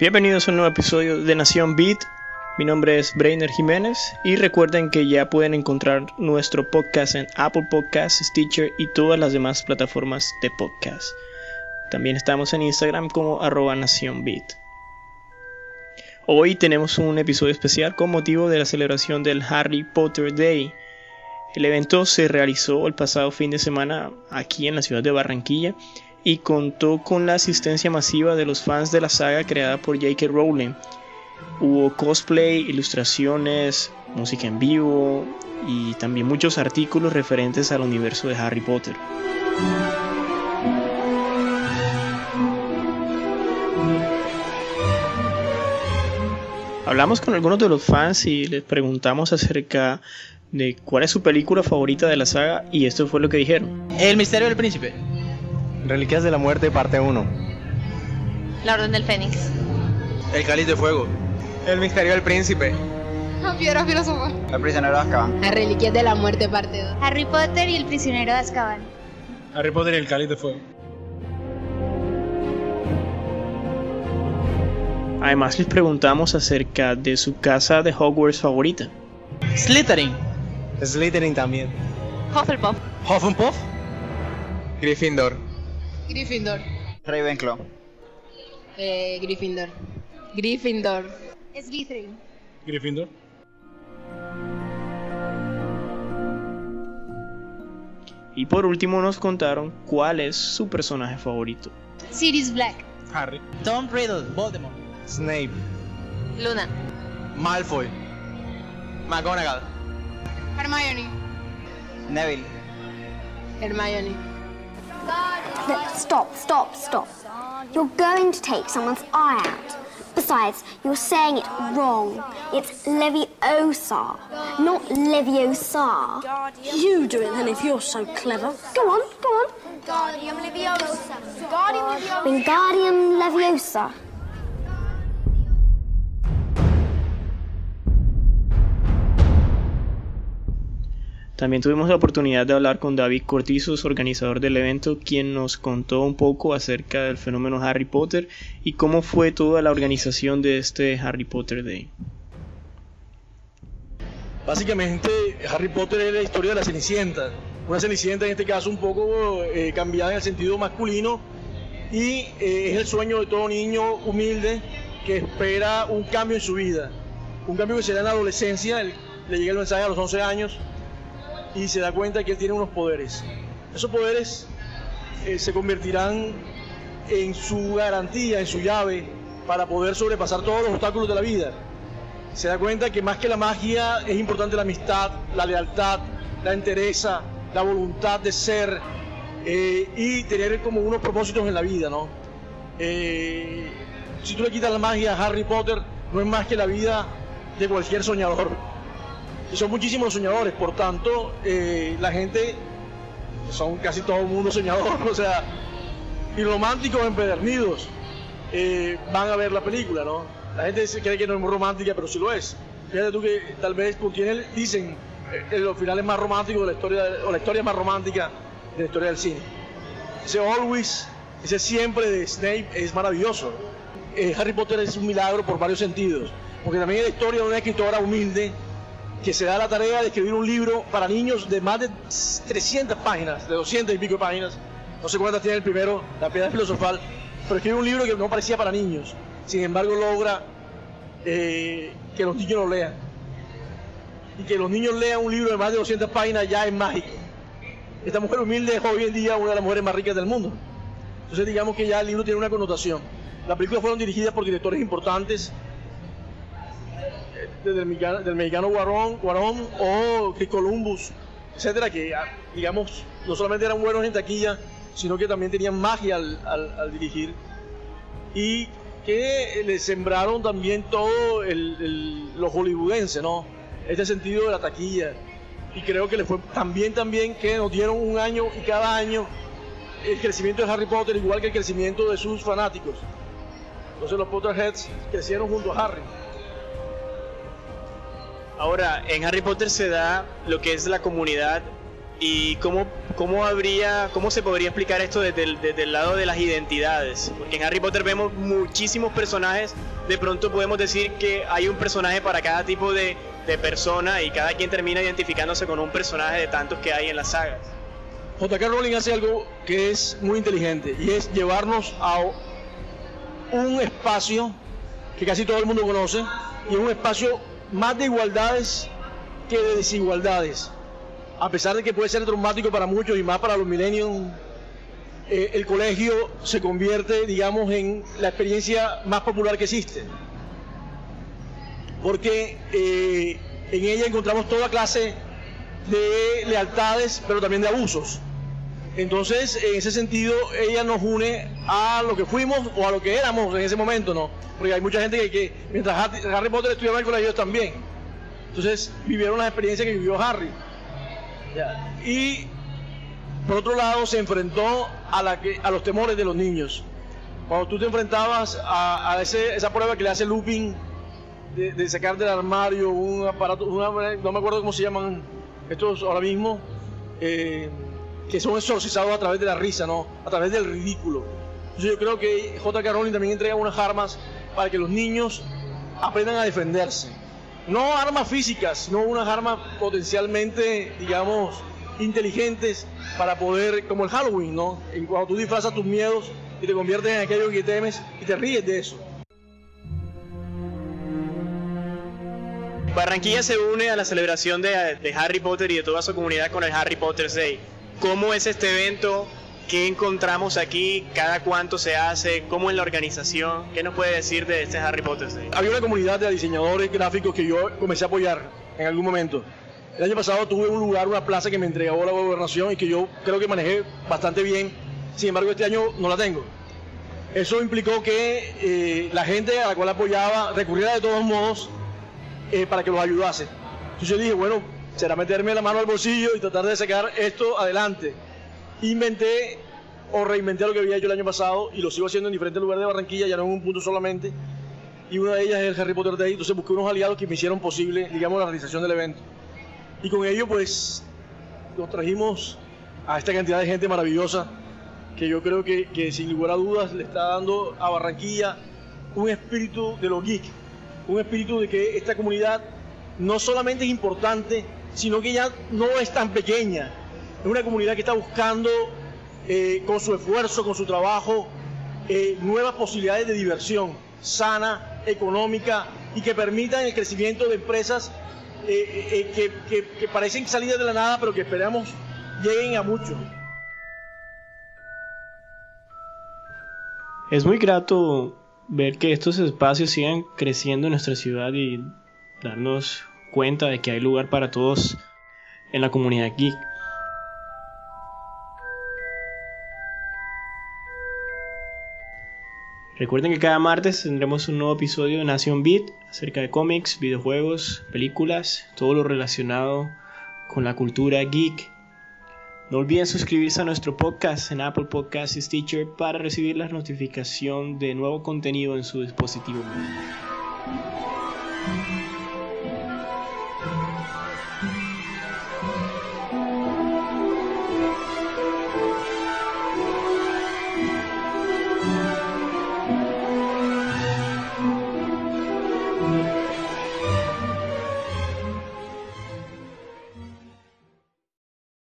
Bienvenidos a un nuevo episodio de Nación Beat. Mi nombre es Brainer Jiménez y recuerden que ya pueden encontrar nuestro podcast en Apple Podcasts, Stitcher y todas las demás plataformas de podcast. También estamos en Instagram como arroba. Hoy tenemos un episodio especial con motivo de la celebración del Harry Potter Day. El evento se realizó el pasado fin de semana aquí en la ciudad de Barranquilla y contó con la asistencia masiva de los fans de la saga creada por J.K. Rowling. Hubo cosplay, ilustraciones, música en vivo y también muchos artículos referentes al universo de Harry Potter. Hablamos con algunos de los fans y les preguntamos acerca de cuál es su película favorita de la saga y esto fue lo que dijeron. El misterio del príncipe. Reliquias de la muerte, parte 1. La Orden del Fénix. El cáliz de fuego. El misterio del príncipe. La piedra filosofal. El prisionero de Azkaban. Las reliquias de la muerte, parte 2. Harry Potter y el prisionero de Azkaban. Harry Potter y el cáliz de fuego. Además les preguntamos acerca de su casa de Hogwarts favorita. Slytherin. Slytherin también. Hufflepuff. Hufflepuff. Gryffindor. Gryffindor. Ravenclaw. Eh, Gryffindor. Gryffindor. Slytherin. Gryffindor. Y por último nos contaron cuál es su personaje favorito. Sirius Black. Harry. Tom Riddle. Voldemort. Snape. Luna. Malfoy. McGonagall. Hermione. Neville. Hermione. Look, stop, stop, stop. You're going to take someone's eye out. Besides, you're saying it wrong. It's Leviosa, not Leviosa. You do it then if you're so clever. Go on, go on. Guardium Leviosa. Guardium Leviosa. Wingardium Leviosa. También tuvimos la oportunidad de hablar con David Cortizos, organizador del evento, quien nos contó un poco acerca del fenómeno Harry Potter y cómo fue toda la organización de este Harry Potter Day. Básicamente, Harry Potter es la historia de la Cenicienta. Una Cenicienta en este caso un poco eh, cambiada en el sentido masculino y eh, es el sueño de todo niño humilde que espera un cambio en su vida. Un cambio que se da en la adolescencia, él- le llega el mensaje a los 11 años y se da cuenta que él tiene unos poderes. Esos poderes eh, se convertirán en su garantía, en su llave para poder sobrepasar todos los obstáculos de la vida. Se da cuenta que más que la magia es importante la amistad, la lealtad, la entereza, la voluntad de ser eh, y tener como unos propósitos en la vida, ¿no? Eh, si tú le quitas la magia a Harry Potter, no es más que la vida de cualquier soñador. Son muchísimos soñadores, por tanto, eh, la gente, son casi todo el mundo soñador, o sea, y románticos empedernidos eh, van a ver la película, ¿no? La gente cree que no es muy romántica, pero sí lo es. Fíjate tú que tal vez por quienes dicen eh, los finales más románticos de la historia, o la historia más romántica de la historia del cine. Ese always, ese siempre de Snape es maravilloso. Eh, Harry Potter es un milagro por varios sentidos, porque también es la historia de una escritora humilde que se da la tarea de escribir un libro para niños de más de 300 páginas, de 200 y pico páginas, no sé cuántas tiene el primero, La Piedra Filosofal, pero escribe un libro que no parecía para niños, sin embargo logra eh, que los niños lo lean. Y que los niños lean un libro de más de 200 páginas ya es mágico. Esta mujer humilde es hoy en día una de las mujeres más ricas del mundo. Entonces digamos que ya el libro tiene una connotación. Las películas fueron dirigidas por directores importantes, eh, desde el mexicano, del mexicano Guarón, Guarón o Chris Columbus, etcétera, que ah, digamos no solamente eran buenos en taquilla, sino que también tenían magia al, dirigir y que le sembraron también todo el, el- lo hollywoodense, ¿no? Este sentido de la taquilla. Y creo que le fue también, también que nos dieron un año y cada año el crecimiento de Harry Potter igual que el crecimiento de sus fanáticos. Entonces los Potterheads crecieron junto a Harry. Ahora, en Harry Potter se da lo que es la comunidad y cómo ¿cómo habría, cómo se podría explicar esto desde el, desde el lado de las identidades? Porque en Harry Potter vemos muchísimos personajes, de pronto podemos decir que hay un personaje para cada tipo de, de persona y cada quien termina identificándose con un personaje de tantos que hay en las sagas. J.K. Rowling hace algo que es muy inteligente y es llevarnos a un espacio que casi todo el mundo conoce y un espacio más de igualdades que de desigualdades. A pesar de que puede ser traumático para muchos y más para los millennials, eh, el colegio se convierte, digamos, en la experiencia más popular que existe. Porque eh, en ella encontramos toda clase de lealtades, pero también de abusos. Entonces, en ese sentido, ella nos une a lo que fuimos o a lo que éramos en ese momento, ¿no? Porque hay mucha gente que, que mientras Harry Potter estudiaba en el colegio también. Entonces, vivieron las experiencias que vivió Harry. Y, por otro lado, se enfrentó a, la a los temores de los niños. Cuando tú te enfrentabas a, esa prueba que le hace Lupin de, de, sacar del armario un aparato, una, no me acuerdo cómo se llaman estos ahora mismo. Eh, que son exorcizados a través de la risa, ¿no? A través del ridículo. Entonces yo creo que J.K. Rowling también entrega unas armas para que los niños aprendan a defenderse. No armas físicas, sino unas armas potencialmente, digamos, inteligentes para poder, como el Halloween, ¿no? Cuando tú disfrazas tus miedos y te conviertes en aquello que temes y te ríes de eso. Barranquilla se une a la celebración de, de Harry Potter y de toda su comunidad con el Harry Potter Day. ¿Cómo es este evento? ¿Qué encontramos aquí? ¿Cada cuánto se hace? ¿Cómo es la organización? ¿Qué nos puede decir de este Harry Potter Day? Había una comunidad de diseñadores gráficos que yo comencé a apoyar en algún momento. El año pasado tuve un lugar, una plaza que me entregó la gobernación y que yo creo que manejé bastante bien. Sin embargo, este año no la tengo. Eso implicó que eh, la gente a la cual apoyaba recurriera de todos modos eh, para que los ayudase. Entonces yo dije, bueno, será meterme la mano al bolsillo y tratar de sacar esto adelante. Inventé o reinventé lo que había hecho el año pasado y lo sigo haciendo en diferentes lugares de Barranquilla, ya no en un punto solamente. Y una de ellas es el Harry Potter Day, entonces busqué unos aliados que me hicieron posible, digamos, la realización del evento. Y con ello, pues, nos trajimos a esta cantidad de gente maravillosa que yo creo que, que sin lugar a dudas le está dando a Barranquilla un espíritu de lo geek, un espíritu de que esta comunidad no solamente es importante, sino que ya no es tan pequeña. Es una comunidad que está buscando eh, con su esfuerzo, con su trabajo, eh, nuevas posibilidades de diversión sana, económica y que permitan el crecimiento de empresas eh, que, que, que parecen salidas de la nada, pero que esperamos lleguen a mucho. Es muy grato ver que estos espacios sigan creciendo en nuestra ciudad y darnos cuenta de que hay lugar para todos en la comunidad geek. Recuerden que cada martes tendremos un nuevo episodio de Nación Beat acerca de cómics, videojuegos, películas, todo lo relacionado con la cultura geek. No olviden suscribirse a nuestro podcast en Apple Podcasts y Stitcher para recibir la notificación de nuevo contenido en su dispositivo.